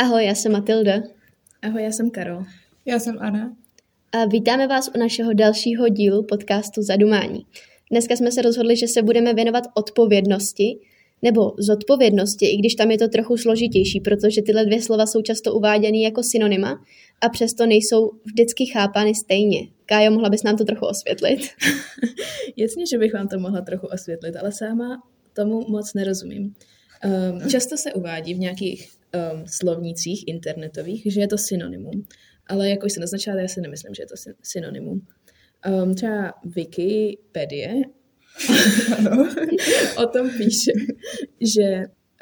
Ahoj, já jsem Matilda. Ahoj, já jsem Karol. Já jsem Anna. A vítáme vás u našeho dalšího dílu podcastu Zadumání. Dneska jsme se rozhodli, že se budeme věnovat odpovědnosti, nebo zodpovědnosti, i když tam je to trochu složitější, protože tyhle dvě slova jsou často uváděny jako synonyma a přesto nejsou vždycky chápány stejně. Kájo, mohla bys nám to trochu osvětlit? Jasně, že bych vám to mohla trochu osvětlit, ale sama tomu moc nerozumím. Um, často se uvádí v nějakých um, slovnících internetových, že je to synonymum, ale jako jsem naznačila, já si nemyslím, že je to synonymum. Um, třeba Wikipedie o tom píše, že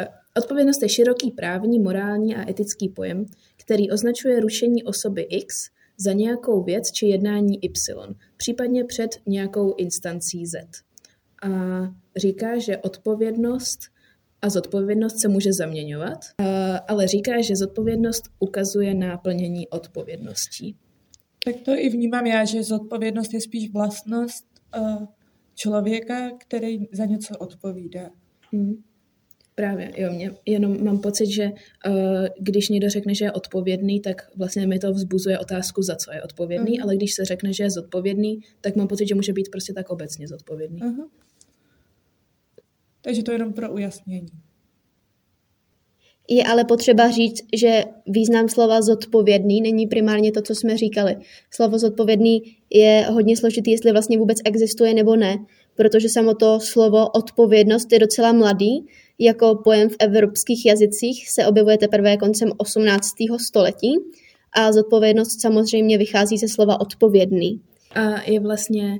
eh, odpovědnost je široký právní, morální a etický pojem, který označuje rušení osoby X za nějakou věc či jednání Y, případně před nějakou instancí Z. A říká, že odpovědnost a zodpovědnost se může zaměňovat, ale říká, že zodpovědnost ukazuje na plnění odpovědností. Tak to i vnímám já, že zodpovědnost je spíš vlastnost člověka, který za něco odpovídá. Hmm. Právě, jo, mě jenom mám pocit, že uh, když někdo řekne, že je odpovědný, tak vlastně mi to vzbuzuje otázku, za co je odpovědný, uh-huh. ale když se řekne, že je zodpovědný, tak mám pocit, že může být prostě tak obecně zodpovědný. Uh-huh. Takže to je jenom pro ujasnění. Je ale potřeba říct, že význam slova zodpovědný není primárně to, co jsme říkali. Slovo zodpovědný je hodně složitý, jestli vlastně vůbec existuje nebo ne, protože samo to slovo odpovědnost je docela mladý, jako pojem v evropských jazycích se objevuje teprve koncem 18. století a zodpovědnost samozřejmě vychází ze slova odpovědný. A je vlastně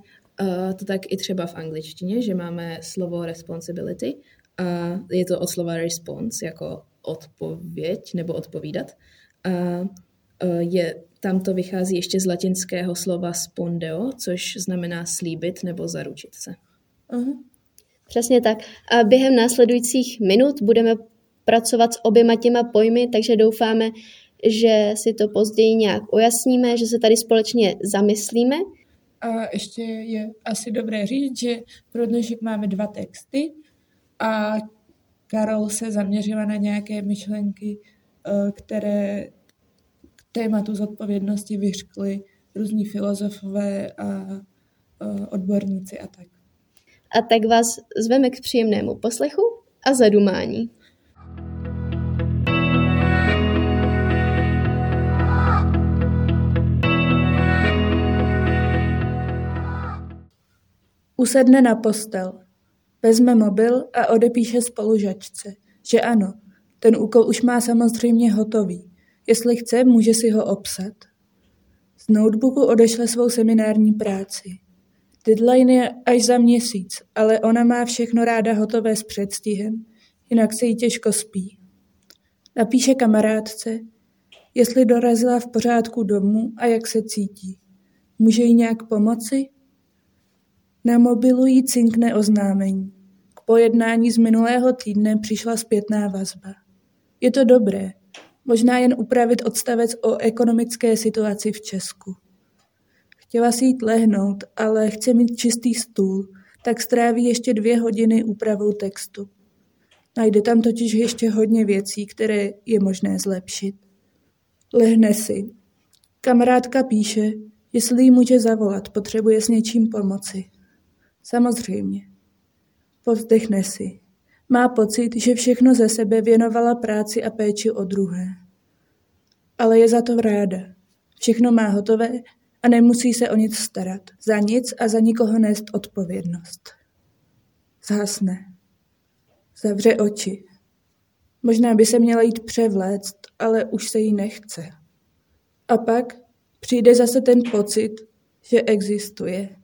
to tak i třeba v angličtině, že máme slovo responsibility a je to od slova response, jako odpověď nebo odpovídat. A uh, je, tam to vychází ještě z latinského slova spondeo, což znamená slíbit nebo zaručit se. Uh-huh. Přesně tak. A během následujících minut budeme pracovat s oběma těma pojmy, takže doufáme, že si to později nějak ujasníme, že se tady společně zamyslíme. A ještě je asi dobré říct, že pro dnešek máme dva texty a Karol se zaměřila na nějaké myšlenky, eh, které k tématu zodpovědnosti vyřkly různí filozofové a eh, odborníci a tak. A tak vás zveme k příjemnému poslechu a zadumání. Usedne na postel, vezme mobil a odepíše spolužačce, že ano, ten úkol už má samozřejmě hotový. Jestli chce, může si ho obsat. Z notebooku odešle svou seminární práci. Deadline je až za měsíc, ale ona má všechno ráda hotové s předstihem, jinak se jí těžko spí. Napíše kamarádce, jestli dorazila v pořádku domů a jak se cítí. Může jí nějak pomoci? Na mobilu jí cinkne oznámení. K pojednání z minulého týdne přišla zpětná vazba. Je to dobré, možná jen upravit odstavec o ekonomické situaci v Česku. Chtěla si jít lehnout, ale chce mít čistý stůl, tak stráví ještě dvě hodiny úpravou textu. Najde tam totiž ještě hodně věcí, které je možné zlepšit. Lehne si. Kamarádka píše, jestli jí může zavolat, potřebuje s něčím pomoci. Samozřejmě. Povzdechne si. Má pocit, že všechno ze sebe věnovala práci a péči o druhé. Ale je za to ráda. Všechno má hotové a nemusí se o nic starat. Za nic a za nikoho nést odpovědnost. Zhasne. Zavře oči. Možná by se měla jít převléct, ale už se jí nechce. A pak přijde zase ten pocit, že existuje.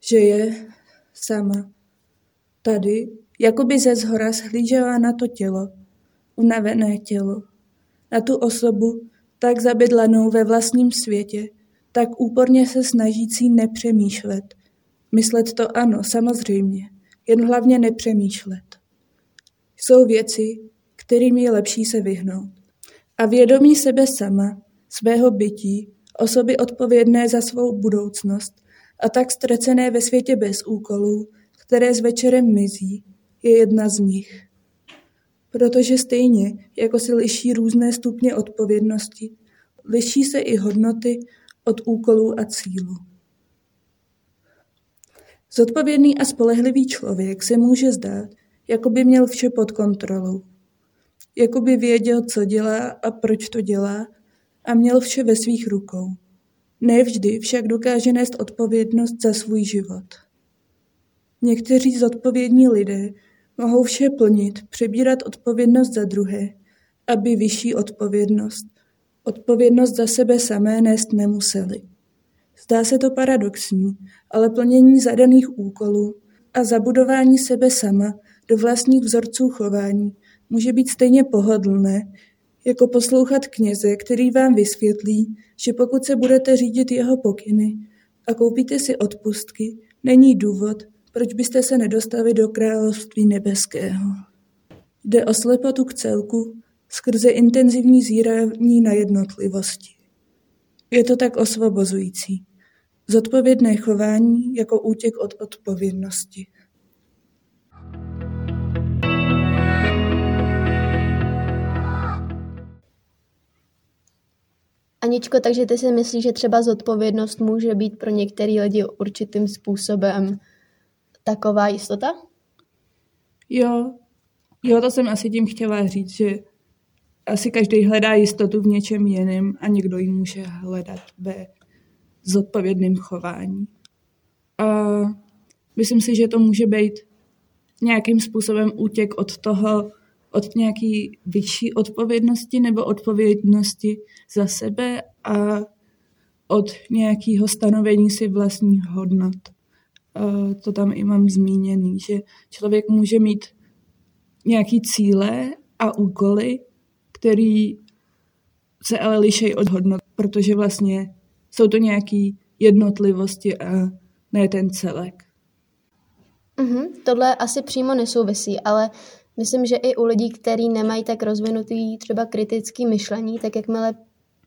Že je sama. Tady, jako by ze zhora shlížela na to tělo, unavené tělo, na tu osobu, tak zabydlenou ve vlastním světě, tak úporně se snažící nepřemýšlet. Myslet to ano, samozřejmě, jen hlavně nepřemýšlet. Jsou věci, kterým je lepší se vyhnout. A vědomí sebe sama, svého bytí, osoby odpovědné za svou budoucnost a tak ztracené ve světě bez úkolů, které s večerem mizí, je jedna z nich. Protože stejně, jako se liší různé stupně odpovědnosti, liší se i hodnoty od úkolů a cílů. Zodpovědný a spolehlivý člověk se může zdát, jako by měl vše pod kontrolou. Jako by věděl, co dělá a proč to dělá a měl vše ve svých rukou. Nevždy však dokáže nést odpovědnost za svůj život. Někteří zodpovědní lidé mohou vše plnit, přebírat odpovědnost za druhé, aby vyšší odpovědnost, odpovědnost za sebe samé nést nemuseli. Zdá se to paradoxní, ale plnění zadaných úkolů a zabudování sebe sama do vlastních vzorců chování může být stejně pohodlné, jako poslouchat kněze, který vám vysvětlí, že pokud se budete řídit jeho pokyny a koupíte si odpustky, není důvod, proč byste se nedostali do království nebeského. Jde o slepotu k celku skrze intenzivní zírání na jednotlivosti. Je to tak osvobozující. Zodpovědné chování jako útěk od odpovědnosti. Aničko, takže ty si myslíš, že třeba zodpovědnost může být pro některý lidi určitým způsobem taková jistota? Jo, jo, to jsem asi tím chtěla říct, že asi každý hledá jistotu v něčem jiném a někdo ji může hledat ve zodpovědném chování. A myslím si, že to může být nějakým způsobem útěk od toho, od nějaký vyšší odpovědnosti nebo odpovědnosti za sebe a od nějakého stanovení si vlastních hodnot. To tam i mám zmíněný, že člověk může mít nějaký cíle a úkoly, který se ale lišejí od hodnot, protože vlastně jsou to nějaké jednotlivosti a ne ten celek. Mm-hmm, tohle asi přímo nesouvisí, ale myslím, že i u lidí, kteří nemají tak rozvinutý třeba kritický myšlení, tak jakmile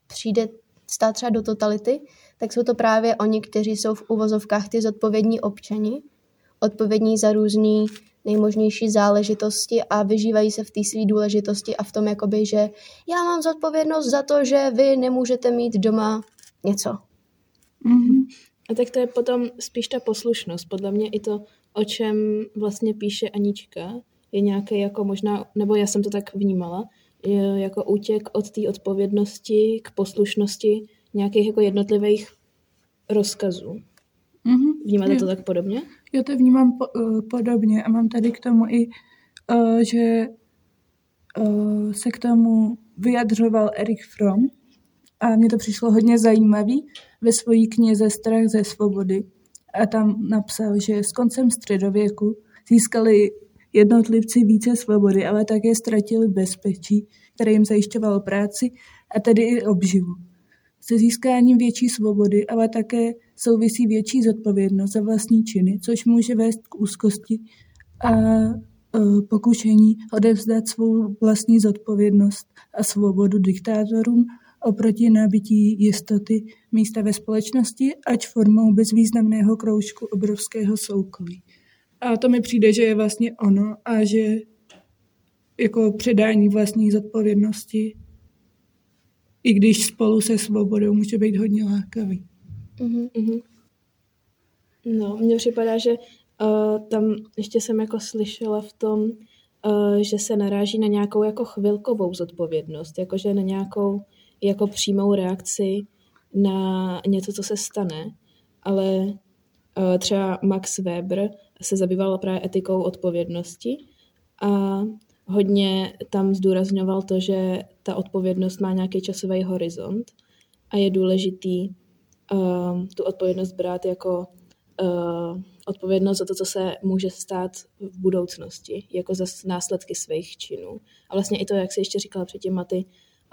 přijde stát třeba do totality, tak jsou to právě oni, kteří jsou v uvozovkách ty zodpovědní občani, odpovědní za různý nejmožnější záležitosti a vyžívají se v té své důležitosti a v tom, jakoby, že já mám zodpovědnost za to, že vy nemůžete mít doma něco. Mm-hmm. A tak to je potom spíš ta poslušnost. Podle mě i to, o čem vlastně píše Anička, je nějaké jako možná, nebo já jsem to tak vnímala, jako útěk od té odpovědnosti k poslušnosti nějakých jako jednotlivých rozkazů. Mm-hmm. Vnímáte jo. to tak podobně? Já to vnímám po, uh, podobně a mám tady k tomu i, uh, že uh, se k tomu vyjadřoval Erik Fromm a mně to přišlo hodně zajímavý ve svojí knize Strach ze svobody a tam napsal, že s koncem středověku získali jednotlivci více svobody, ale také ztratili bezpečí, které jim zajišťovalo práci a tedy i obživu. Se získáním větší svobody ale také souvisí větší zodpovědnost za vlastní činy, což může vést k úzkosti a e, pokušení odevzdat svou vlastní zodpovědnost a svobodu diktátorům oproti nabití jistoty místa ve společnosti, ať formou bezvýznamného kroužku obrovského soukolí. A to mi přijde, že je vlastně ono a že jako předání vlastní zodpovědnosti, i když spolu se svobodou může být hodně lákavý. Mm-hmm. No, mně připadá, že uh, tam ještě jsem jako slyšela v tom, uh, že se naráží na nějakou jako chvilkovou zodpovědnost, jakože na nějakou jako přímou reakci na něco, co se stane, ale uh, třeba Max Weber se zabýval právě etikou odpovědnosti a hodně tam zdůrazňoval to, že ta odpovědnost má nějaký časový horizont a je důležitý uh, tu odpovědnost brát jako uh, odpovědnost za to, co se může stát v budoucnosti, jako za následky svých činů. A vlastně i to, jak jsi ještě říkala předtím, Maty,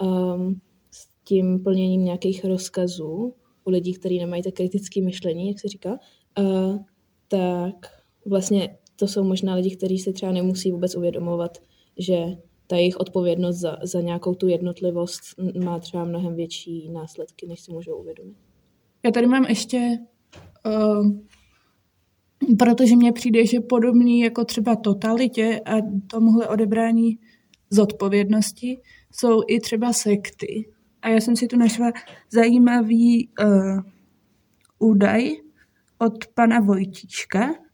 um, s tím plněním nějakých rozkazů u lidí, kteří nemají tak kritické myšlení, jak se říká, uh, tak vlastně to jsou možná lidi, kteří si třeba nemusí vůbec uvědomovat, že ta jejich odpovědnost za, za nějakou tu jednotlivost má třeba mnohem větší následky, než si můžou uvědomit. Já tady mám ještě, uh, protože mně přijde, že podobný jako třeba totalitě a tomuhle odebrání zodpovědnosti jsou i třeba sekty. A já jsem si tu našla zajímavý uh, údaj od pana Vojtíška uh,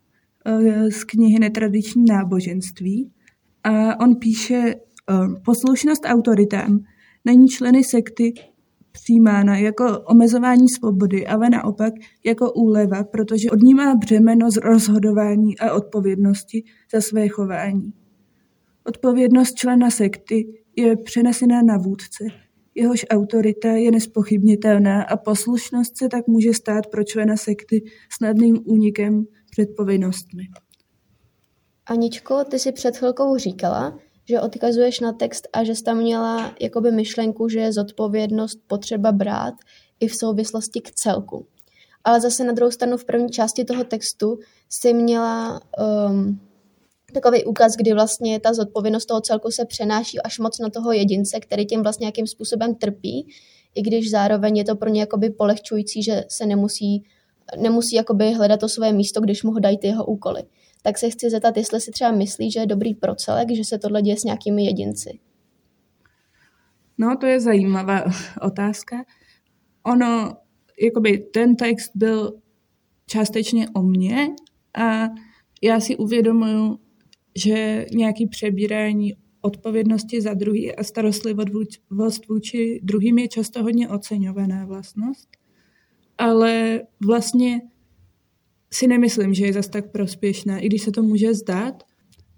z knihy Netradiční náboženství. A on píše, uh, poslušnost autoritám není členy sekty přijímána jako omezování svobody, ale naopak jako úleva, protože odnímá břemeno z rozhodování a odpovědnosti za své chování. Odpovědnost člena sekty je přenesena na vůdce, jehož autorita je nespochybnitelná a poslušnost se tak může stát pro člena sekty snadným únikem před povinnostmi. Aničko, ty si před chvilkou říkala, že odkazuješ na text a že jsi tam měla jakoby myšlenku, že je zodpovědnost potřeba brát i v souvislosti k celku. Ale zase na druhou stranu v první části toho textu si měla um, takový úkaz, kdy vlastně ta zodpovědnost toho celku se přenáší až moc na toho jedince, který tím vlastně nějakým způsobem trpí, i když zároveň je to pro ně jakoby polehčující, že se nemusí, nemusí jakoby hledat to své místo, když mu ho dají ty jeho úkoly tak se chci zeptat, jestli si třeba myslí, že je dobrý pro celek, že se tohle děje s nějakými jedinci. No, to je zajímavá otázka. Ono, jakoby ten text byl částečně o mně a já si uvědomuju, že nějaký přebírání odpovědnosti za druhý a starostlivost vůči druhým je často hodně oceňovaná vlastnost. Ale vlastně si nemyslím, že je zas tak prospěšná, i když se to může zdát.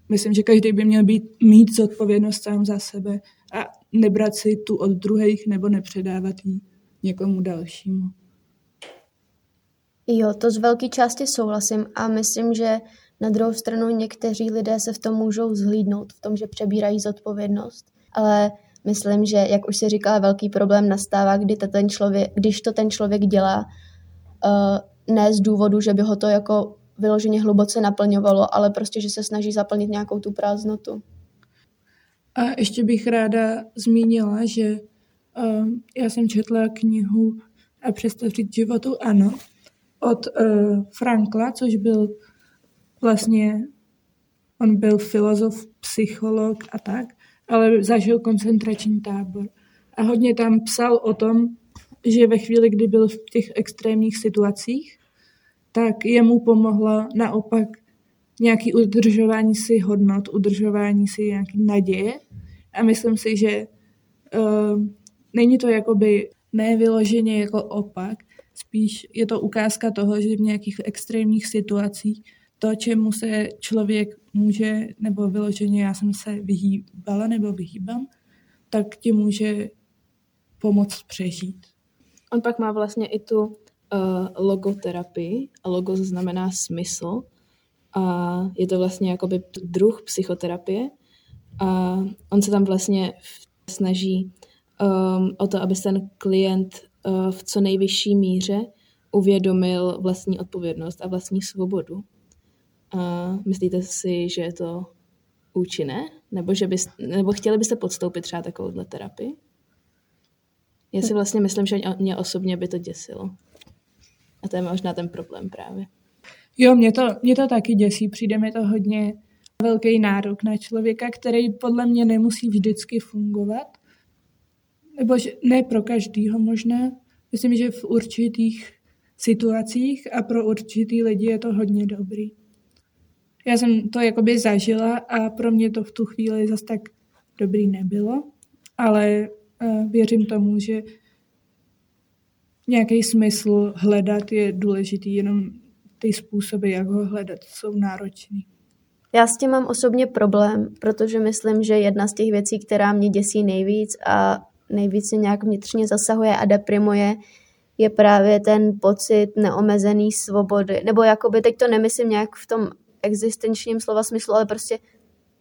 Myslím, že každý by měl být, mít zodpovědnost sám za sebe a nebrat si tu od druhých nebo nepředávat ji někomu dalšímu. Jo, to z velké části souhlasím a myslím, že na druhou stranu někteří lidé se v tom můžou zhlídnout, v tom, že přebírají zodpovědnost. Ale myslím, že, jak už si říkala, velký problém nastává, kdy to ten člověk, když to ten člověk dělá uh, ne z důvodu, že by ho to jako vyloženě hluboce naplňovalo, ale prostě, že se snaží zaplnit nějakou tu prázdnotu. A ještě bych ráda zmínila, že um, já jsem četla knihu A přestav říct životu ano od uh, Frankla, což byl vlastně, on byl filozof, psycholog a tak, ale zažil koncentrační tábor. A hodně tam psal o tom, že ve chvíli, kdy byl v těch extrémních situacích, tak jemu pomohla naopak nějaký udržování si hodnot, udržování si nějaký naděje. A myslím si, že uh, není to jakoby nevyloženě jako opak, spíš je to ukázka toho, že v nějakých extrémních situacích to, čemu se člověk může, nebo vyloženě já jsem se vyhýbala nebo vyhýbám, tak ti může pomoct přežít. On pak má vlastně i tu uh, logoterapii logo znamená smysl a je to vlastně jakoby druh psychoterapie a on se tam vlastně snaží um, o to, aby ten klient uh, v co nejvyšší míře uvědomil vlastní odpovědnost a vlastní svobodu. A myslíte si, že je to účinné? Nebo, že byste, nebo chtěli byste podstoupit třeba takovouhle terapii? Já si vlastně myslím, že mě osobně by to děsilo. A to je možná ten problém právě. Jo, mě to, mě to taky děsí. Přijde mi to hodně velký nárok na člověka, který podle mě nemusí vždycky fungovat. Nebo že ne pro každýho možná. Myslím, že v určitých situacích a pro určitý lidi je to hodně dobrý. Já jsem to jakoby zažila a pro mě to v tu chvíli zase tak dobrý nebylo, ale uh, věřím tomu, že nějaký smysl hledat je důležitý, jenom ty způsoby, jak ho hledat, jsou náročný. Já s tím mám osobně problém, protože myslím, že jedna z těch věcí, která mě děsí nejvíc a nejvíc se nějak vnitřně zasahuje a deprimuje, je právě ten pocit neomezený svobody. Nebo jakoby teď to nemyslím nějak v tom existenčním slova smyslu, ale prostě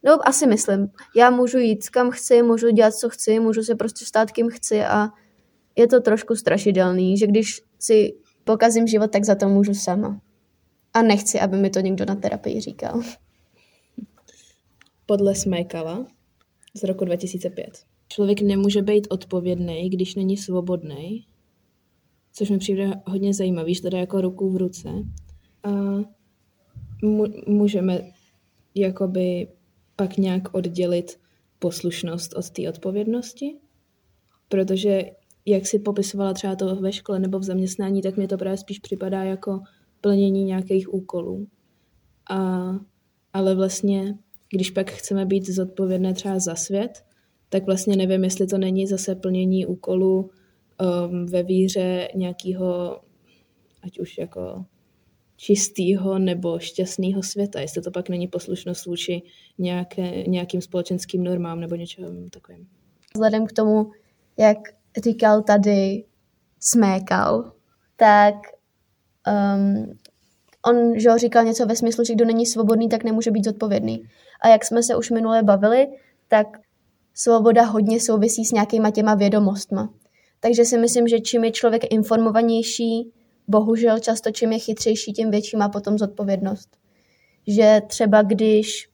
No, asi myslím. Já můžu jít kam chci, můžu dělat, co chci, můžu se prostě stát, kým chci a je to trošku strašidelný, že když si pokazím život, tak za to můžu sama. A nechci, aby mi to někdo na terapii říkal. Podle Smekala z roku 2005. Člověk nemůže být odpovědný, když není svobodný, což mi přijde hodně zajímavý, že jde jako ruku v ruce. A můžeme jakoby pak nějak oddělit poslušnost od té odpovědnosti, protože jak si popisovala třeba to ve škole nebo v zaměstnání, tak mě to právě spíš připadá jako plnění nějakých úkolů. A, ale vlastně, když pak chceme být zodpovědné třeba za svět, tak vlastně nevím, jestli to není zase plnění úkolů um, ve víře nějakého, ať už jako čistého nebo šťastného světa, jestli to pak není poslušnost vůči nějaké, nějakým společenským normám nebo něčem takovým. Vzhledem k tomu, jak říkal tady Smékal, tak um, on že říkal něco ve smyslu, že kdo není svobodný, tak nemůže být zodpovědný. A jak jsme se už minule bavili, tak svoboda hodně souvisí s nějakýma těma vědomostma. Takže si myslím, že čím je člověk informovanější, bohužel často čím je chytřejší, tím větší má potom zodpovědnost. Že třeba když,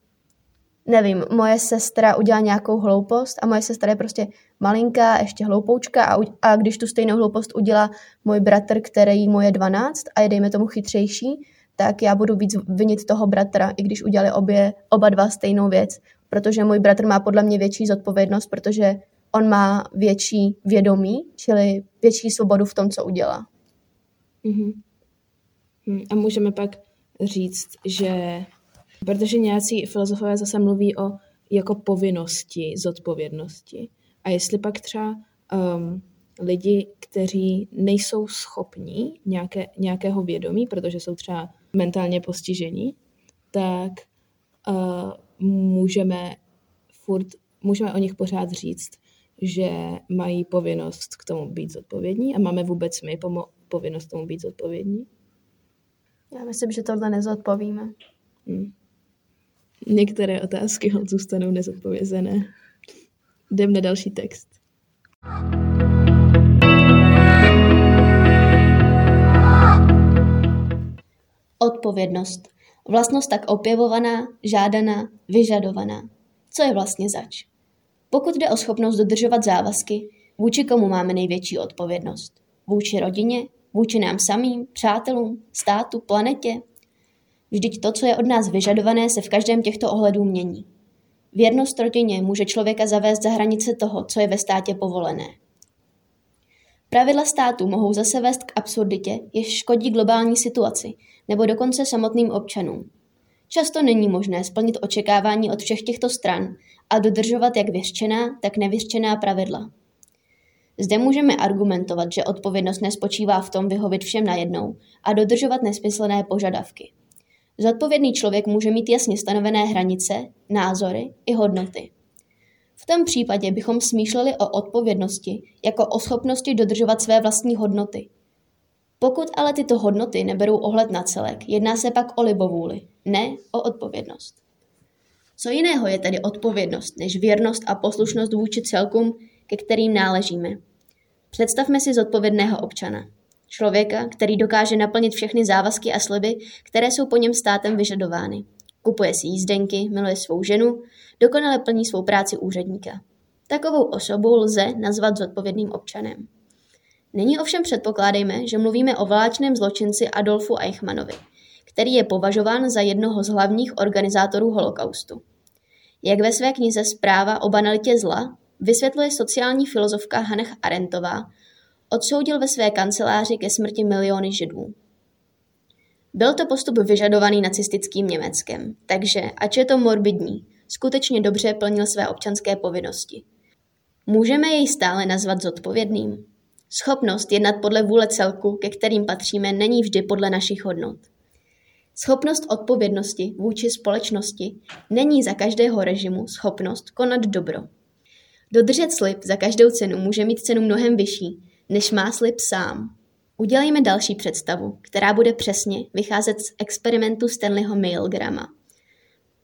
nevím, moje sestra udělá nějakou hloupost a moje sestra je prostě malinká, ještě hloupoučka a, a když tu stejnou hloupost udělá můj bratr, který mu je 12 a je dejme tomu chytřejší, tak já budu víc vinit toho bratra, i když udělali obě, oba dva stejnou věc, protože můj bratr má podle mě větší zodpovědnost, protože on má větší vědomí, čili větší svobodu v tom, co udělá. Mm-hmm. A můžeme pak říct, že protože nějací filozofové zase mluví o jako povinnosti, zodpovědnosti. A jestli pak třeba um, lidi, kteří nejsou schopní nějaké, nějakého vědomí, protože jsou třeba mentálně postižení, tak uh, můžeme furt, můžeme o nich pořád říct, že mají povinnost k tomu být zodpovědní a máme vůbec my pomo- povinnost tomu být zodpovědní? Já myslím, že tohle nezodpovíme. Hmm. Některé otázky zůstanou nezodpovězené. Jdem na další text. Odpovědnost. Vlastnost tak opěvovaná, žádaná, vyžadovaná. Co je vlastně zač? Pokud jde o schopnost dodržovat závazky, vůči komu máme největší odpovědnost? Vůči rodině, vůči nám samým, přátelům, státu, planetě? Vždyť to, co je od nás vyžadované, se v každém těchto ohledů mění. Věrnost rodině může člověka zavést za hranice toho, co je ve státě povolené. Pravidla státu mohou zase vést k absurditě, jež škodí globální situaci, nebo dokonce samotným občanům. Často není možné splnit očekávání od všech těchto stran a dodržovat jak vyřčená, tak nevyřčená pravidla. Zde můžeme argumentovat, že odpovědnost nespočívá v tom vyhovit všem najednou a dodržovat nesmyslné požadavky. Zodpovědný člověk může mít jasně stanovené hranice, názory i hodnoty. V tom případě bychom smýšleli o odpovědnosti jako o schopnosti dodržovat své vlastní hodnoty. Pokud ale tyto hodnoty neberou ohled na celek, jedná se pak o libovůli, ne o odpovědnost. Co jiného je tedy odpovědnost než věrnost a poslušnost vůči celkům, ke kterým náležíme? Představme si zodpovědného občana. Člověka, který dokáže naplnit všechny závazky a sliby, které jsou po něm státem vyžadovány. Kupuje si jízdenky, miluje svou ženu, dokonale plní svou práci úředníka. Takovou osobu lze nazvat zodpovědným občanem. Nyní ovšem předpokládejme, že mluvíme o vláčném zločinci Adolfu Eichmannovi, který je považován za jednoho z hlavních organizátorů holokaustu. Jak ve své knize Zpráva o banalitě zla vysvětluje sociální filozofka Hannah Arendtová, odsoudil ve své kanceláři ke smrti miliony židů. Byl to postup vyžadovaný nacistickým Německem, takže, ač je to morbidní, skutečně dobře plnil své občanské povinnosti. Můžeme jej stále nazvat zodpovědným? Schopnost jednat podle vůle celku, ke kterým patříme, není vždy podle našich hodnot. Schopnost odpovědnosti vůči společnosti není za každého režimu schopnost konat dobro. Dodržet slib za každou cenu může mít cenu mnohem vyšší, než má slib sám. Udělejme další představu, která bude přesně vycházet z experimentu Stanleyho Milgrama.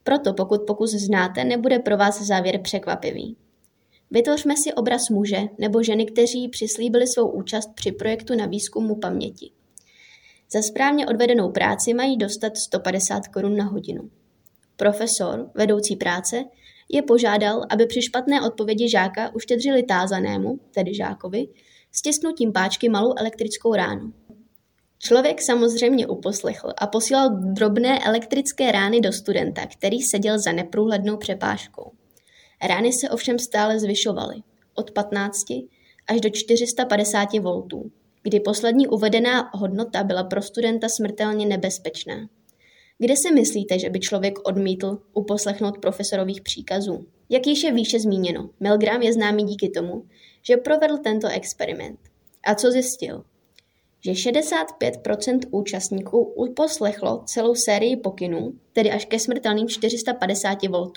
Proto pokud pokus znáte, nebude pro vás závěr překvapivý. Vytvořme si obraz muže nebo ženy, kteří přislíbili svou účast při projektu na výzkumu paměti. Za správně odvedenou práci mají dostat 150 korun na hodinu. Profesor, vedoucí práce, je požádal, aby při špatné odpovědi žáka uštědřili tázanému, tedy žákovi, stisknutím páčky malou elektrickou ránu. Člověk samozřejmě uposlechl a posílal drobné elektrické rány do studenta, který seděl za neprůhlednou přepážkou. Rány se ovšem stále zvyšovaly, od 15 až do 450 V, kdy poslední uvedená hodnota byla pro studenta smrtelně nebezpečná. Kde si myslíte, že by člověk odmítl uposlechnout profesorových příkazů? Jak již je výše zmíněno, Milgram je známý díky tomu, že provedl tento experiment. A co zjistil? Že 65% účastníků uposlechlo celou sérii pokynů, tedy až ke smrtelným 450 V.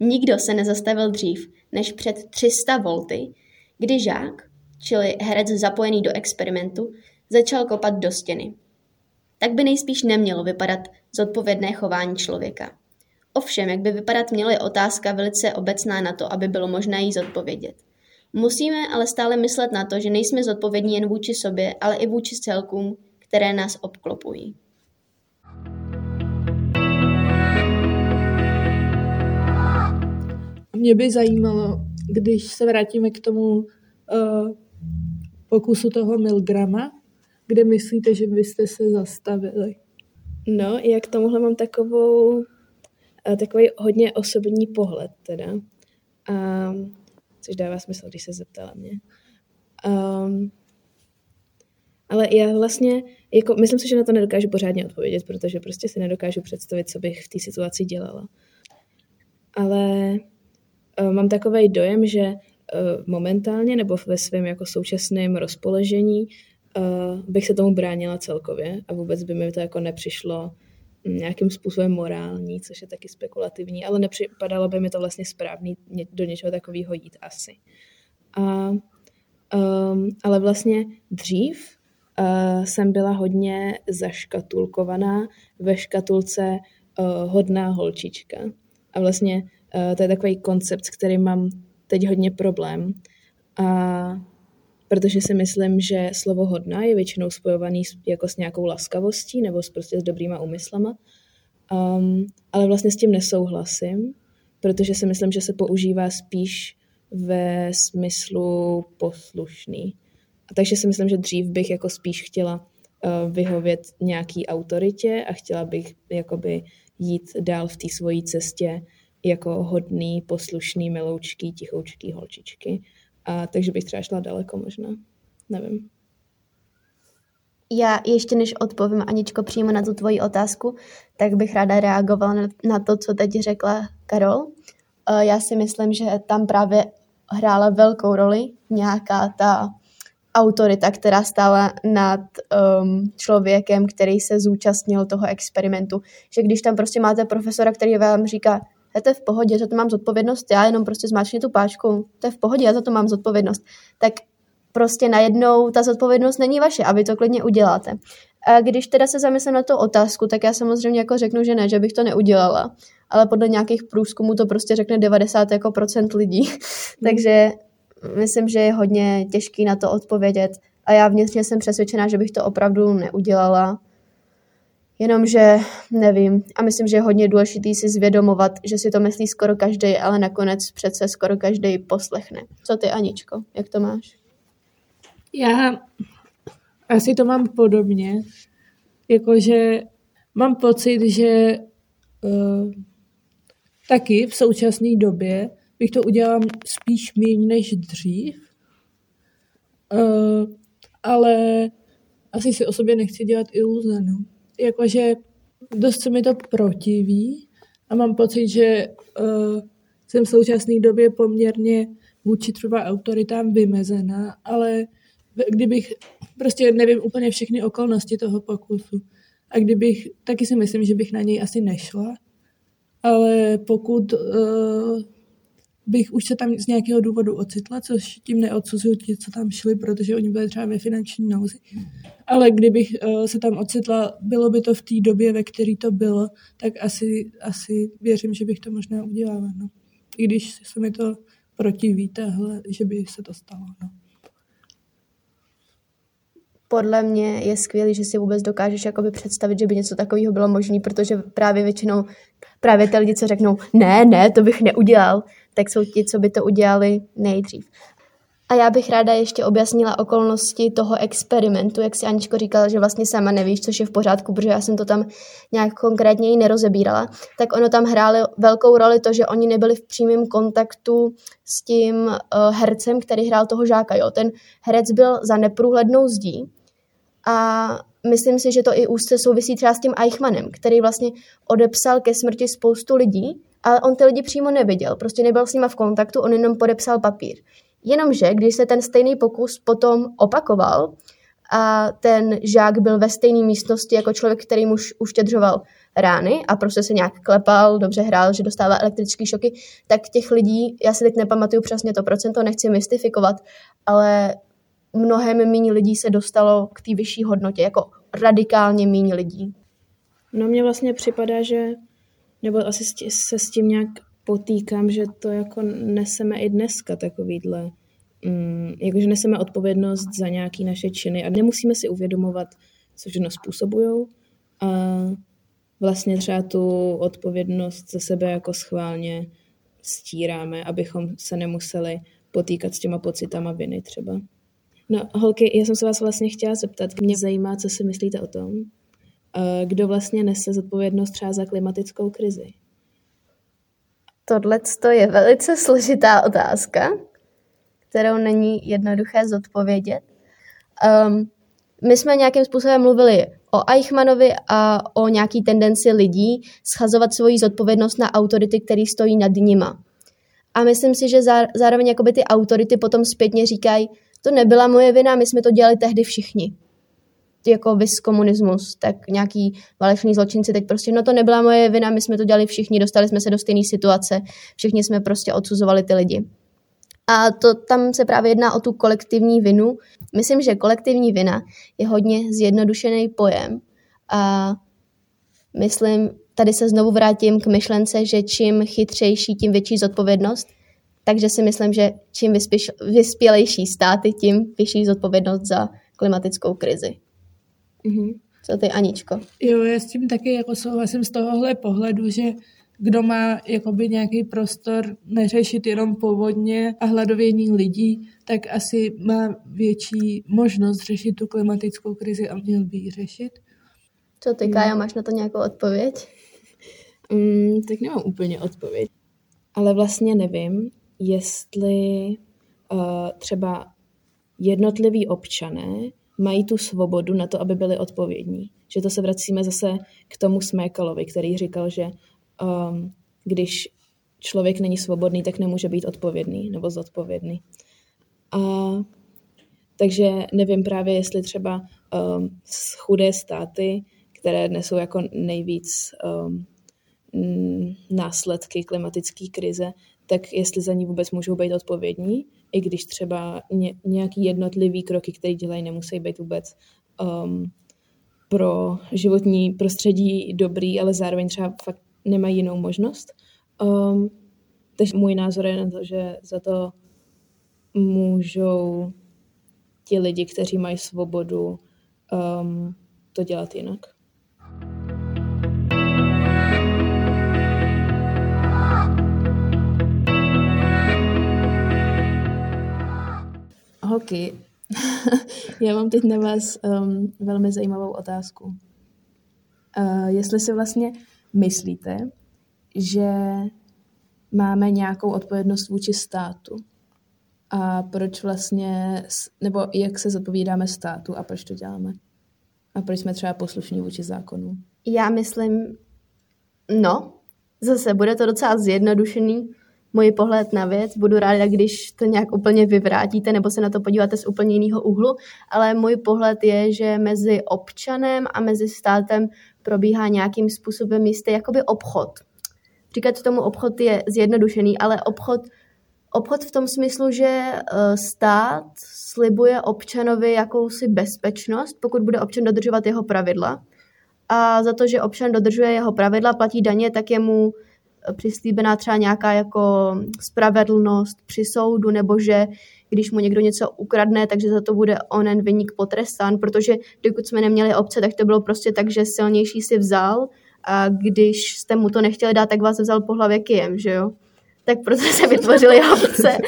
Nikdo se nezastavil dřív než před 300 V, kdy žák, čili herec zapojený do experimentu, začal kopat do stěny. Tak by nejspíš nemělo vypadat zodpovědné chování člověka. Ovšem, jak by vypadat mělo, je otázka velice obecná na to, aby bylo možné jí zodpovědět. Musíme ale stále myslet na to, že nejsme zodpovědní jen vůči sobě, ale i vůči celkům, které nás obklopují. Mě by zajímalo, když se vrátíme k tomu uh, pokusu toho Milgrama, kde myslíte, že byste se zastavili? No, jak tomuhle mám takovou, eh, takový hodně osobní pohled teda. A, což dává smysl, když se zeptala mě. Um, ale já vlastně, jako, myslím si, že na to nedokážu pořádně odpovědět, protože prostě si nedokážu představit, co bych v té situaci dělala. Ale uh, mám takový dojem, že momentálně nebo ve svém jako současném rozpoložení uh, bych se tomu bránila celkově a vůbec by mi to jako nepřišlo nějakým způsobem morální, což je taky spekulativní, ale nepřipadalo by mi to vlastně správný do něčeho takového jít asi. A, um, ale vlastně dřív uh, jsem byla hodně zaškatulkovaná ve škatulce uh, hodná holčička. A vlastně uh, to je takový koncept, s kterým mám teď hodně problém. A protože si myslím, že slovo hodná je většinou spojovaný jako s nějakou laskavostí nebo s prostě s dobrýma úmyslama. Um, ale vlastně s tím nesouhlasím, protože si myslím, že se používá spíš ve smyslu poslušný. A takže si myslím, že dřív bych jako spíš chtěla uh, vyhovět nějaký autoritě a chtěla bych jakoby jít dál v té svojí cestě jako hodný, poslušný, miloučký, tichoučký holčičky. A takže bych třeba šla daleko možná. Nevím. Já ještě než odpovím, Aničko, přímo na tu tvoji otázku, tak bych ráda reagovala na, to, co teď řekla Karol. Eh, já si myslím, že tam právě hrála velkou roli nějaká ta autorita, která stála nad um, člověkem, který se zúčastnil toho experimentu. Že když tam prostě máte profesora, který vám říká, to je v pohodě, za to mám zodpovědnost, já jenom prostě zmáčkni tu páčku, to je v pohodě, já za to mám zodpovědnost. Tak prostě najednou ta zodpovědnost není vaše a vy to klidně uděláte. A když teda se zamyslím na tu otázku, tak já samozřejmě jako řeknu, že ne, že bych to neudělala, ale podle nějakých průzkumů to prostě řekne 90 jako procent lidí, takže myslím, že je hodně těžký na to odpovědět a já vnitřně jsem přesvědčená, že bych to opravdu neudělala, Jenomže nevím. A myslím, že je hodně důležitý si zvědomovat, že si to myslí skoro každý, ale nakonec přece skoro každý poslechne. Co ty, Aničko, jak to máš? Já asi to mám podobně, jakože mám pocit, že uh, taky v současné době bych to udělala spíš méně než dřív, uh, ale asi si o sobě nechci dělat iluze, no jakože dost se mi to protiví a mám pocit, že uh, jsem v současné době poměrně vůči třeba autoritám vymezená, ale kdybych, prostě nevím úplně všechny okolnosti toho pokusu. A kdybych, taky si myslím, že bych na něj asi nešla, ale pokud uh, bych už se tam z nějakého důvodu ocitla, což tím neodsuzuju ti, co tam šli, protože oni byli třeba ve finanční nouzi. Ale kdybych uh, se tam ocitla, bylo by to v té době, ve které to bylo, tak asi, asi věřím, že bych to možná udělala. No. I když se mi to protiví tahle, že by se to stalo. No. Podle mě je skvělé, že si vůbec dokážeš jakoby představit, že by něco takového bylo možné, protože právě většinou právě ty lidi, co řeknou, ne, ne, to bych neudělal, tak jsou ti, co by to udělali nejdřív. A já bych ráda ještě objasnila okolnosti toho experimentu, jak si Aničko říkala, že vlastně sama nevíš, což je v pořádku, protože já jsem to tam nějak konkrétně i nerozebírala, tak ono tam hrálo velkou roli to, že oni nebyli v přímém kontaktu s tím uh, hercem, který hrál toho žáka. Jo. Ten herec byl za neprůhlednou zdí a myslím si, že to i úzce souvisí třeba s tím Eichmannem, který vlastně odepsal ke smrti spoustu lidí, ale on ty lidi přímo neviděl, prostě nebyl s nima v kontaktu, on jenom podepsal papír. Jenomže, když se ten stejný pokus potom opakoval a ten žák byl ve stejné místnosti jako člověk, který mu uštědřoval rány a prostě se nějak klepal, dobře hrál, že dostává elektrické šoky, tak těch lidí, já si teď nepamatuju přesně to procento, nechci mystifikovat, ale mnohem méně lidí se dostalo k té vyšší hodnotě, jako radikálně méně lidí. No mně vlastně připadá, že, nebo asi se s tím nějak potýkám, že to jako neseme i dneska takovýhle, mm, jakože neseme odpovědnost za nějaké naše činy a nemusíme si uvědomovat, co všechno způsobují a vlastně třeba tu odpovědnost za sebe jako schválně stíráme, abychom se nemuseli potýkat s těma pocitama viny třeba. No, holky, já jsem se vás vlastně chtěla zeptat, mě zajímá, co si myslíte o tom, kdo vlastně nese zodpovědnost třeba za klimatickou krizi. Tohle je velice složitá otázka, kterou není jednoduché zodpovědět. Um, my jsme nějakým způsobem mluvili o Eichmannovi a o nějaký tendenci lidí schazovat svoji zodpovědnost na autority, které stojí nad nima. A myslím si, že zároveň jakoby ty autority potom zpětně říkají, to nebyla moje vina, my jsme to dělali tehdy všichni jako vys komunismus, tak nějaký válečný zločinci teď prostě, no to nebyla moje vina, my jsme to dělali všichni, dostali jsme se do stejné situace, všichni jsme prostě odsuzovali ty lidi. A to tam se právě jedná o tu kolektivní vinu. Myslím, že kolektivní vina je hodně zjednodušený pojem a myslím, tady se znovu vrátím k myšlence, že čím chytřejší, tím větší zodpovědnost. Takže si myslím, že čím vyspěš, vyspělejší státy, tím vyšší zodpovědnost za klimatickou krizi. Mm-hmm. Co ty, Aničko? Jo, já s tím taky jako souhlasím z tohohle pohledu, že kdo má jakoby nějaký prostor neřešit jenom povodně a hladovění lidí, tak asi má větší možnost řešit tu klimatickou krizi a měl by ji řešit. Co ty, Kája, máš na to nějakou odpověď? Mm, tak nemám úplně odpověď. Ale vlastně nevím, jestli uh, třeba jednotliví občané mají tu svobodu na to, aby byli odpovědní. Že to se vracíme zase k tomu Smékalovi, který říkal, že um, když člověk není svobodný, tak nemůže být odpovědný nebo zodpovědný. A takže nevím právě, jestli třeba um, chudé státy, které nesou jako nejvíc um, následky klimatické krize, tak jestli za ní vůbec můžou být odpovědní, i když třeba ně, nějaký jednotlivý kroky, které dělají, nemusí být vůbec um, pro životní prostředí dobrý, ale zároveň třeba fakt nemají jinou možnost. Um, takže můj názor je na to, že za to můžou ti lidi, kteří mají svobodu, um, to dělat jinak. Holky, já mám teď na vás um, velmi zajímavou otázku. Uh, jestli si vlastně myslíte, že máme nějakou odpovědnost vůči státu a proč vlastně, nebo jak se zodpovídáme státu a proč to děláme? A proč jsme třeba poslušní vůči zákonu? Já myslím, no, zase bude to docela zjednodušený, můj pohled na věc. Budu ráda, když to nějak úplně vyvrátíte nebo se na to podíváte z úplně jiného úhlu, ale můj pohled je, že mezi občanem a mezi státem probíhá nějakým způsobem jistý jakoby obchod. Říkat tomu obchod je zjednodušený, ale obchod, obchod v tom smyslu, že eh, stát slibuje občanovi jakousi bezpečnost, pokud bude občan dodržovat jeho pravidla. A za to, že občan dodržuje jeho pravidla, platí daně, tak je mu přislíbená třeba nějaká jako spravedlnost při soudu, nebo že když mu někdo něco ukradne, takže za to bude onen vyník potrestán, protože dokud jsme neměli obce, tak to bylo prostě tak, že silnější si vzal a když jste mu to nechtěli dát, tak vás vzal po hlavě kijem, že jo? tak proto se vytvořily obce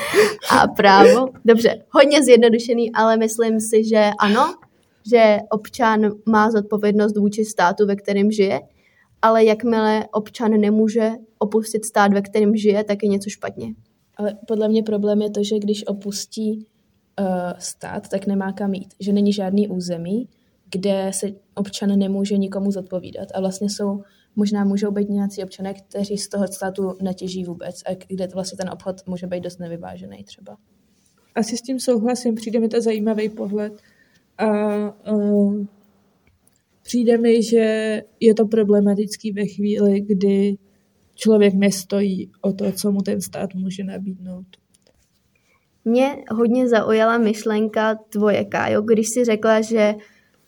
a právo. Dobře, hodně zjednodušený, ale myslím si, že ano, že občan má zodpovědnost vůči státu, ve kterém žije, ale jakmile občan nemůže opustit stát, ve kterém žije, tak je něco špatně. Ale podle mě problém je to, že když opustí uh, stát, tak nemá kam jít. Že není žádný území, kde se občan nemůže nikomu zodpovídat. A vlastně jsou, možná můžou být nějací občané, kteří z toho státu netěží vůbec a kde to vlastně ten obchod může být dost nevyvážený třeba. Asi s tím souhlasím, přijde mi to zajímavý pohled. A uh, přijde mi, že je to problematický ve chvíli, kdy člověk nestojí o to, co mu ten stát může nabídnout. Mě hodně zaujala myšlenka tvoje, Kájo, když si řekla, že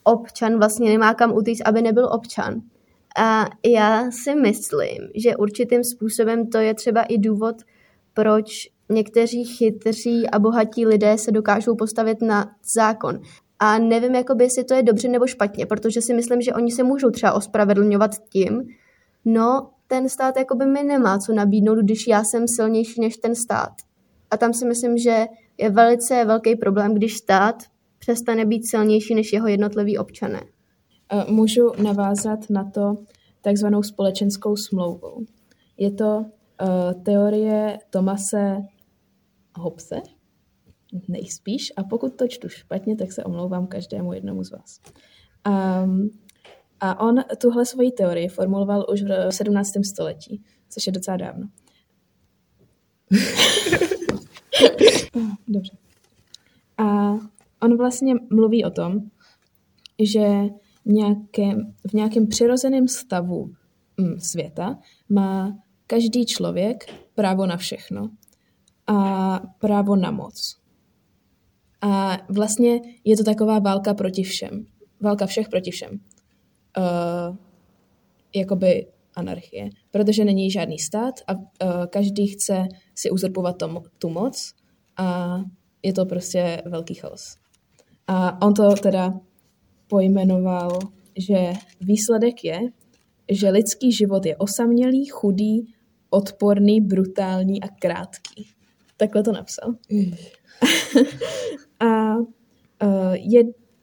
občan vlastně nemá kam utíct, aby nebyl občan. A já si myslím, že určitým způsobem to je třeba i důvod, proč někteří chytří a bohatí lidé se dokážou postavit na zákon. A nevím, jakoby, jestli to je dobře nebo špatně, protože si myslím, že oni se můžou třeba ospravedlňovat tím, no, ten stát jakoby mi nemá co nabídnout, když já jsem silnější než ten stát. A tam si myslím, že je velice velký problém, když stát přestane být silnější než jeho jednotliví občané. Můžu navázat na to takzvanou společenskou smlouvou. Je to uh, teorie Tomase Hobbese, nejspíš, a pokud to čtu špatně, tak se omlouvám každému jednomu z vás. Um, a on tuhle svoji teorii formuloval už v 17. století, což je docela dávno. Dobře. A on vlastně mluví o tom, že nějakém, v nějakém přirozeném stavu hm, světa má každý člověk právo na všechno a právo na moc. A vlastně je to taková válka proti všem. Válka všech proti všem. Uh, jakoby anarchie. Protože není žádný stát a uh, každý chce si uzurpovat tom, tu moc a je to prostě velký chaos. A on to teda pojmenoval, že výsledek je, že lidský život je osamělý, chudý, odporný, brutální a krátký. Takhle to napsal. a uh, je,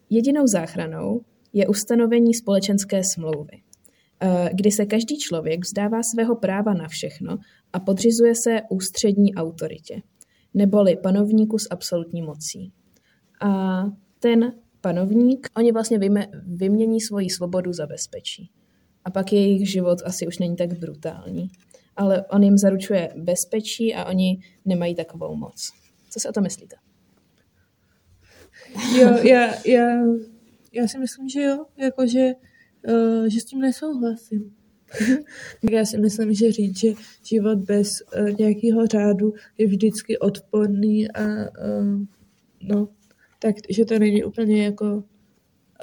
jedinou záchranou je ustanovení společenské smlouvy, uh, kdy se každý člověk vzdává svého práva na všechno a podřizuje se ústřední autoritě, neboli panovníku s absolutní mocí. A ten panovník, oni vlastně vymění svoji svobodu za bezpečí. A pak jejich život asi už není tak brutální. Ale on jim zaručuje bezpečí a oni nemají takovou moc. Co si o to myslíte? Jo, já, já, já si myslím, že jo, jakože, uh, že s tím nesouhlasím. já si myslím, že říct, že život bez uh, nějakého řádu je vždycky odporný a uh, no, tak že to není úplně jako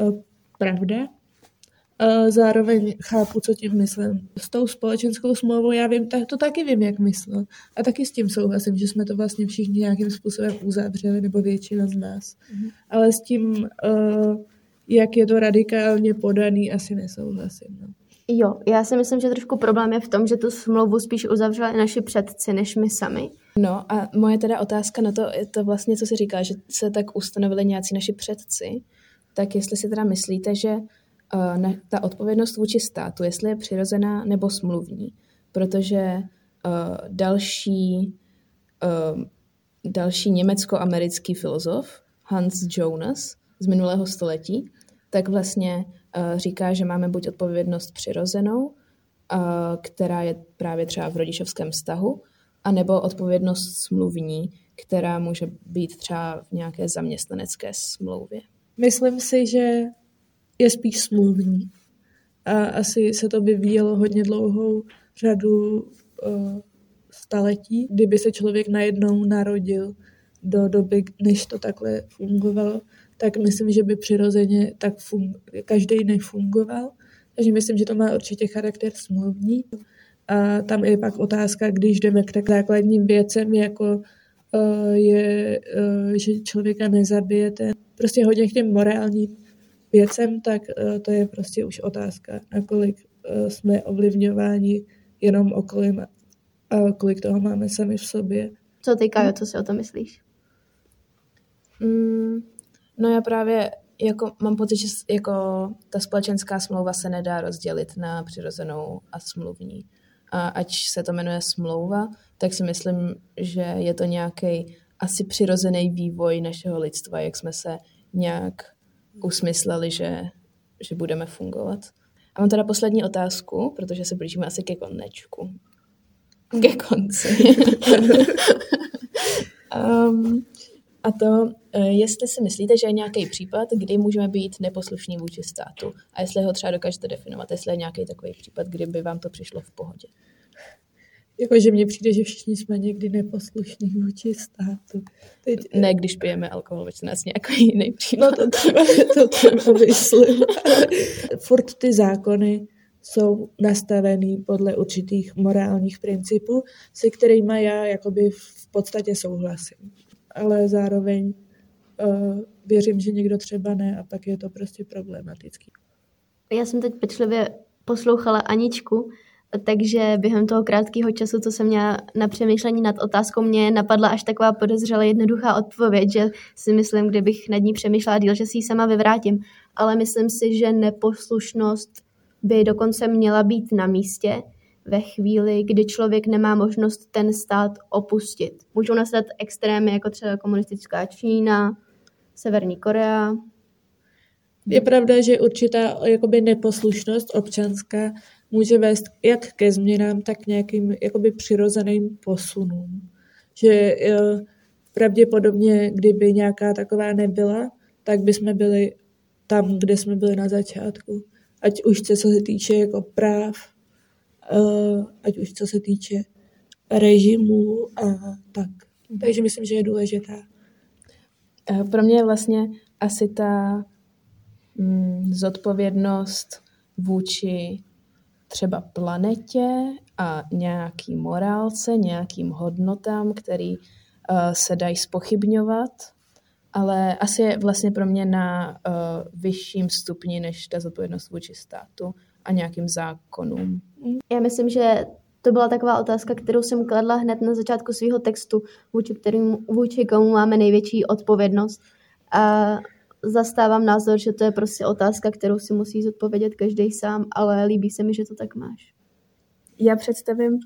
uh, pravda. Zároveň chápu, co tím myslím. S tou společenskou smlouvou já vím, tak, to taky vím, jak myslel. A taky s tím souhlasím, že jsme to vlastně všichni nějakým způsobem uzavřeli, nebo většina z nás. Mm-hmm. Ale s tím, uh, jak je to radikálně podaný, asi nesouhlasím. No. Jo, já si myslím, že trošku problém je v tom, že tu smlouvu spíš uzavřeli naši předci, než my sami. No a moje teda otázka na to je to vlastně, co si říká, že se tak ustanovili nějací naši předci, tak jestli si teda myslíte, že na, ta odpovědnost vůči státu, jestli je přirozená nebo smluvní, protože uh, další, uh, další německo-americký filozof Hans Jonas z minulého století, tak vlastně říká, že máme buď odpovědnost přirozenou, která je právě třeba v rodičovském vztahu, anebo odpovědnost smluvní, která může být třeba v nějaké zaměstnanecké smlouvě? Myslím si, že je spíš smluvní. A asi se to vyvíjelo hodně dlouhou řadu uh, staletí, kdyby se člověk najednou narodil do doby, než to takhle fungovalo, tak myslím, že by přirozeně tak fun- každý nefungoval. Takže myslím, že to má určitě charakter smluvní. A tam je pak otázka, když jdeme k tak základním věcem, jako uh, je, uh, že člověka nezabijete. Prostě hodně k těm morálním věcem, tak uh, to je prostě už otázka, nakolik uh, jsme ovlivňováni jenom okolím a kolik toho máme sami v sobě. Co ty, Kajo, co si o to myslíš? Mm, no já právě jako mám pocit, že jako ta společenská smlouva se nedá rozdělit na přirozenou a smluvní. A ať se to jmenuje smlouva, tak si myslím, že je to nějaký asi přirozený vývoj našeho lidstva, jak jsme se nějak usmysleli, že, že budeme fungovat. A mám teda poslední otázku, protože se blížíme asi ke konečku. Ke konci. um, a to, eh, jestli si myslíte, že je nějaký případ, kdy můžeme být neposlušní vůči státu. A jestli ho třeba dokážete definovat, jestli je nějaký takový případ, kdy by vám to přišlo v pohodě. Jakože mně přijde, že všichni jsme někdy neposlušní vůči státu. Teď... Ne, když pijeme alkohol ve 14 nějaký jiný. No to třeba, to třeba myslím. Furt ty zákony jsou nastavený podle určitých morálních principů, se kterými já jakoby v podstatě souhlasím. Ale zároveň uh, věřím, že někdo třeba ne a pak je to prostě problematický. Já jsem teď pečlivě poslouchala Aničku takže během toho krátkého času, co jsem měla na přemýšlení nad otázkou, mě napadla až taková podezřele jednoduchá odpověď, že si myslím, kdybych nad ní přemýšlela díl, že si ji sama vyvrátím. Ale myslím si, že neposlušnost by dokonce měla být na místě ve chvíli, kdy člověk nemá možnost ten stát opustit. Můžou nastat extrémy, jako třeba komunistická Čína, Severní Korea, je pravda, že určitá jakoby neposlušnost občanská může vést jak ke změnám, tak nějakým jakoby přirozeným posunům. Že eh, pravděpodobně, kdyby nějaká taková nebyla, tak by jsme byli tam, kde jsme byli na začátku. Ať už co se týče jako práv, eh, ať už co se týče režimu a tak. Takže myslím, že je důležitá. Eh, pro mě je vlastně asi ta mm, zodpovědnost vůči třeba planetě a nějaký morálce, nějakým hodnotám, který uh, se dají spochybňovat, ale asi je vlastně pro mě na uh, vyšším stupni než ta zodpovědnost vůči státu a nějakým zákonům. Já myslím, že to byla taková otázka, kterou jsem kladla hned na začátku svého textu, vůči, kterým, vůči komu máme největší odpovědnost. A zastávám názor, že to je prostě otázka, kterou si musí zodpovědět každý sám, ale líbí se mi, že to tak máš. Já představím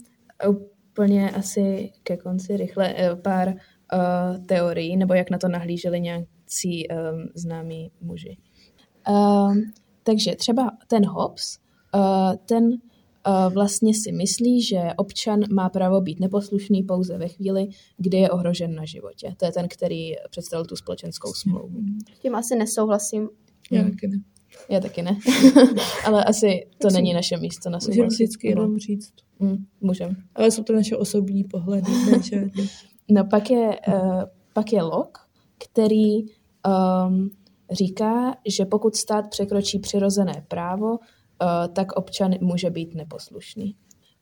úplně asi ke konci rychle eh, pár uh, teorií, nebo jak na to nahlíželi nějací um, známí muži. Um, takže třeba ten Hobbes, uh, ten vlastně si myslí, že občan má právo být neposlušný pouze ve chvíli, kdy je ohrožen na životě. To je ten, který představil tu společenskou smlouvu. S tím asi nesouhlasím. Já taky ne. Já taky ne. Ale asi to Myslím, není naše místo na souhlasí. Můžeme vždycky jenom říct. Mm, můžem. Ale jsou to naše osobní pohledy, ne No pak je, uh, pak je Locke, který um, říká, že pokud stát překročí přirozené právo, tak občan může být neposlušný.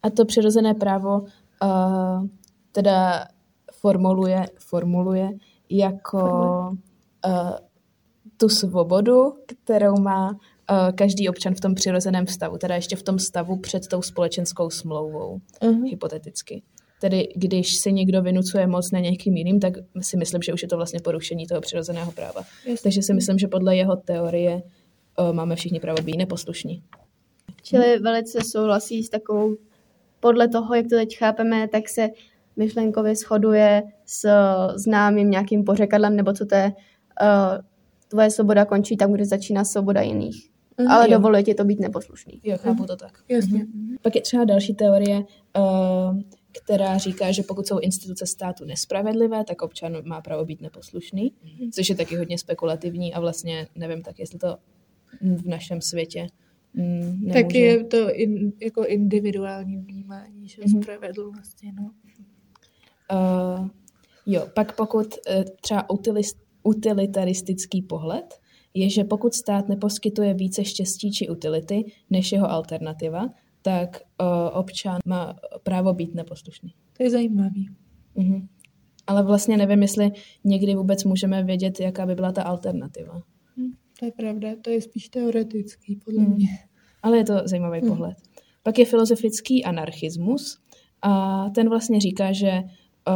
A to přirozené právo uh, teda formuluje, formuluje jako uh, tu svobodu, kterou má každý občan v tom přirozeném stavu, teda ještě v tom stavu před tou společenskou smlouvou, uh-huh. hypoteticky. Tedy když si někdo vynucuje moc na někým jiným, tak si myslím, že už je to vlastně porušení toho přirozeného práva. Jasně. Takže si myslím, že podle jeho teorie uh, máme všichni právo být neposlušní. Čili velice souhlasí s takovou, podle toho, jak to teď chápeme, tak se myšlenkově shoduje s známým nějakým pořekadlem, nebo co to je, uh, tvoje svoboda končí tam, kde začíná svoboda jiných. Mm, Ale jo. dovoluje ti to být neposlušný. Jo, chápu to tak. Jasně. Mm. Pak je třeba další teorie, uh, která říká, že pokud jsou instituce státu nespravedlivé, tak občan má právo být neposlušný, mm. což je taky hodně spekulativní a vlastně nevím tak, jestli to v našem světě Mm, tak je to in, jako individuální vnímání, že mm-hmm. spravedlnosti, no. Uh, jo, pak pokud uh, třeba utilist, utilitaristický pohled je, že pokud stát neposkytuje více štěstí či utility než jeho alternativa, tak uh, občan má právo být neposlušný. To je zajímavý. Uh-huh. Ale vlastně nevím, jestli někdy vůbec můžeme vědět, jaká by byla ta alternativa. To je pravda, to je spíš teoretický, podle hmm. mě. Ale je to zajímavý hmm. pohled. Pak je filozofický anarchismus, A ten vlastně říká, že uh,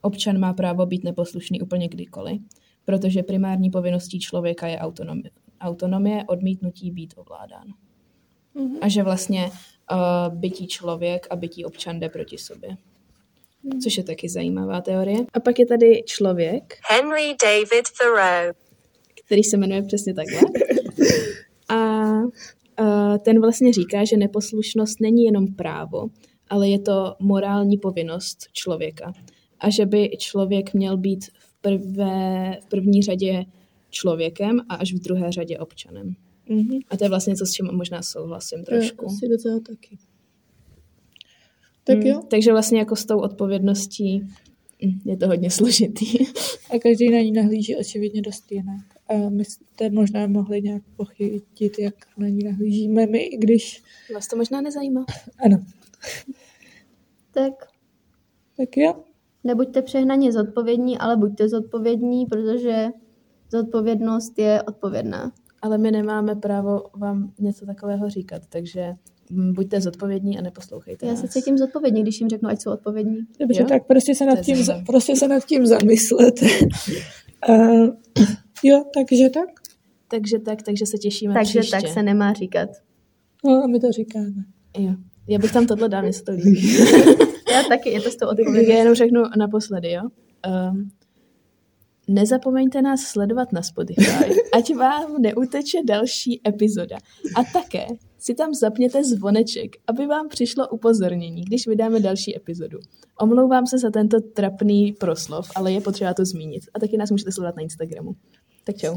občan má právo být neposlušný úplně kdykoliv, protože primární povinností člověka je autonomie, autonomie odmítnutí být ovládán. Mm-hmm. A že vlastně uh, bytí člověk a bytí občan jde proti sobě. Mm. Což je taky zajímavá teorie. A pak je tady člověk. Henry David Thoreau. Který se jmenuje přesně takhle. A ten vlastně říká, že neposlušnost není jenom právo, ale je to morální povinnost člověka. A že by člověk měl být v, prvé, v první řadě člověkem a až v druhé řadě občanem. Mm-hmm. A to je vlastně něco, s čím možná souhlasím trošku. asi docela taky. Tak mm, jo. Takže vlastně jako s tou odpovědností je to hodně složitý. A každý na ní nahlíží očividně dost jinak. A my jste možná mohli nějak pochytit, jak na ní nahlížíme my, i když... Vás to možná nezajímá. Ano. tak. Tak jo. Nebuďte přehnaně zodpovědní, ale buďte zodpovědní, protože zodpovědnost je odpovědná. Ale my nemáme právo vám něco takového říkat, takže buďte zodpovědní a neposlouchejte Já nás. se cítím zodpovědní, když jim řeknu, ať jsou odpovědní. Dobře, jo? tak prostě se nad, tím, prostě se nad tím zamyslete. uh, jo, takže tak. Takže tak, takže se těšíme Takže příště. tak se nemá říkat. No a my to říkáme. Jo. Já bych tam tohle dal, to líbí. Já taky, je to s tou odpovědí. Já jenom řeknu naposledy, jo. Um, Nezapomeňte nás sledovat na Spotify, ať vám neuteče další epizoda. A také si tam zapněte zvoneček, aby vám přišlo upozornění, když vydáme další epizodu. Omlouvám se za tento trapný proslov, ale je potřeba to zmínit. A taky nás můžete sledovat na Instagramu. Tak čau.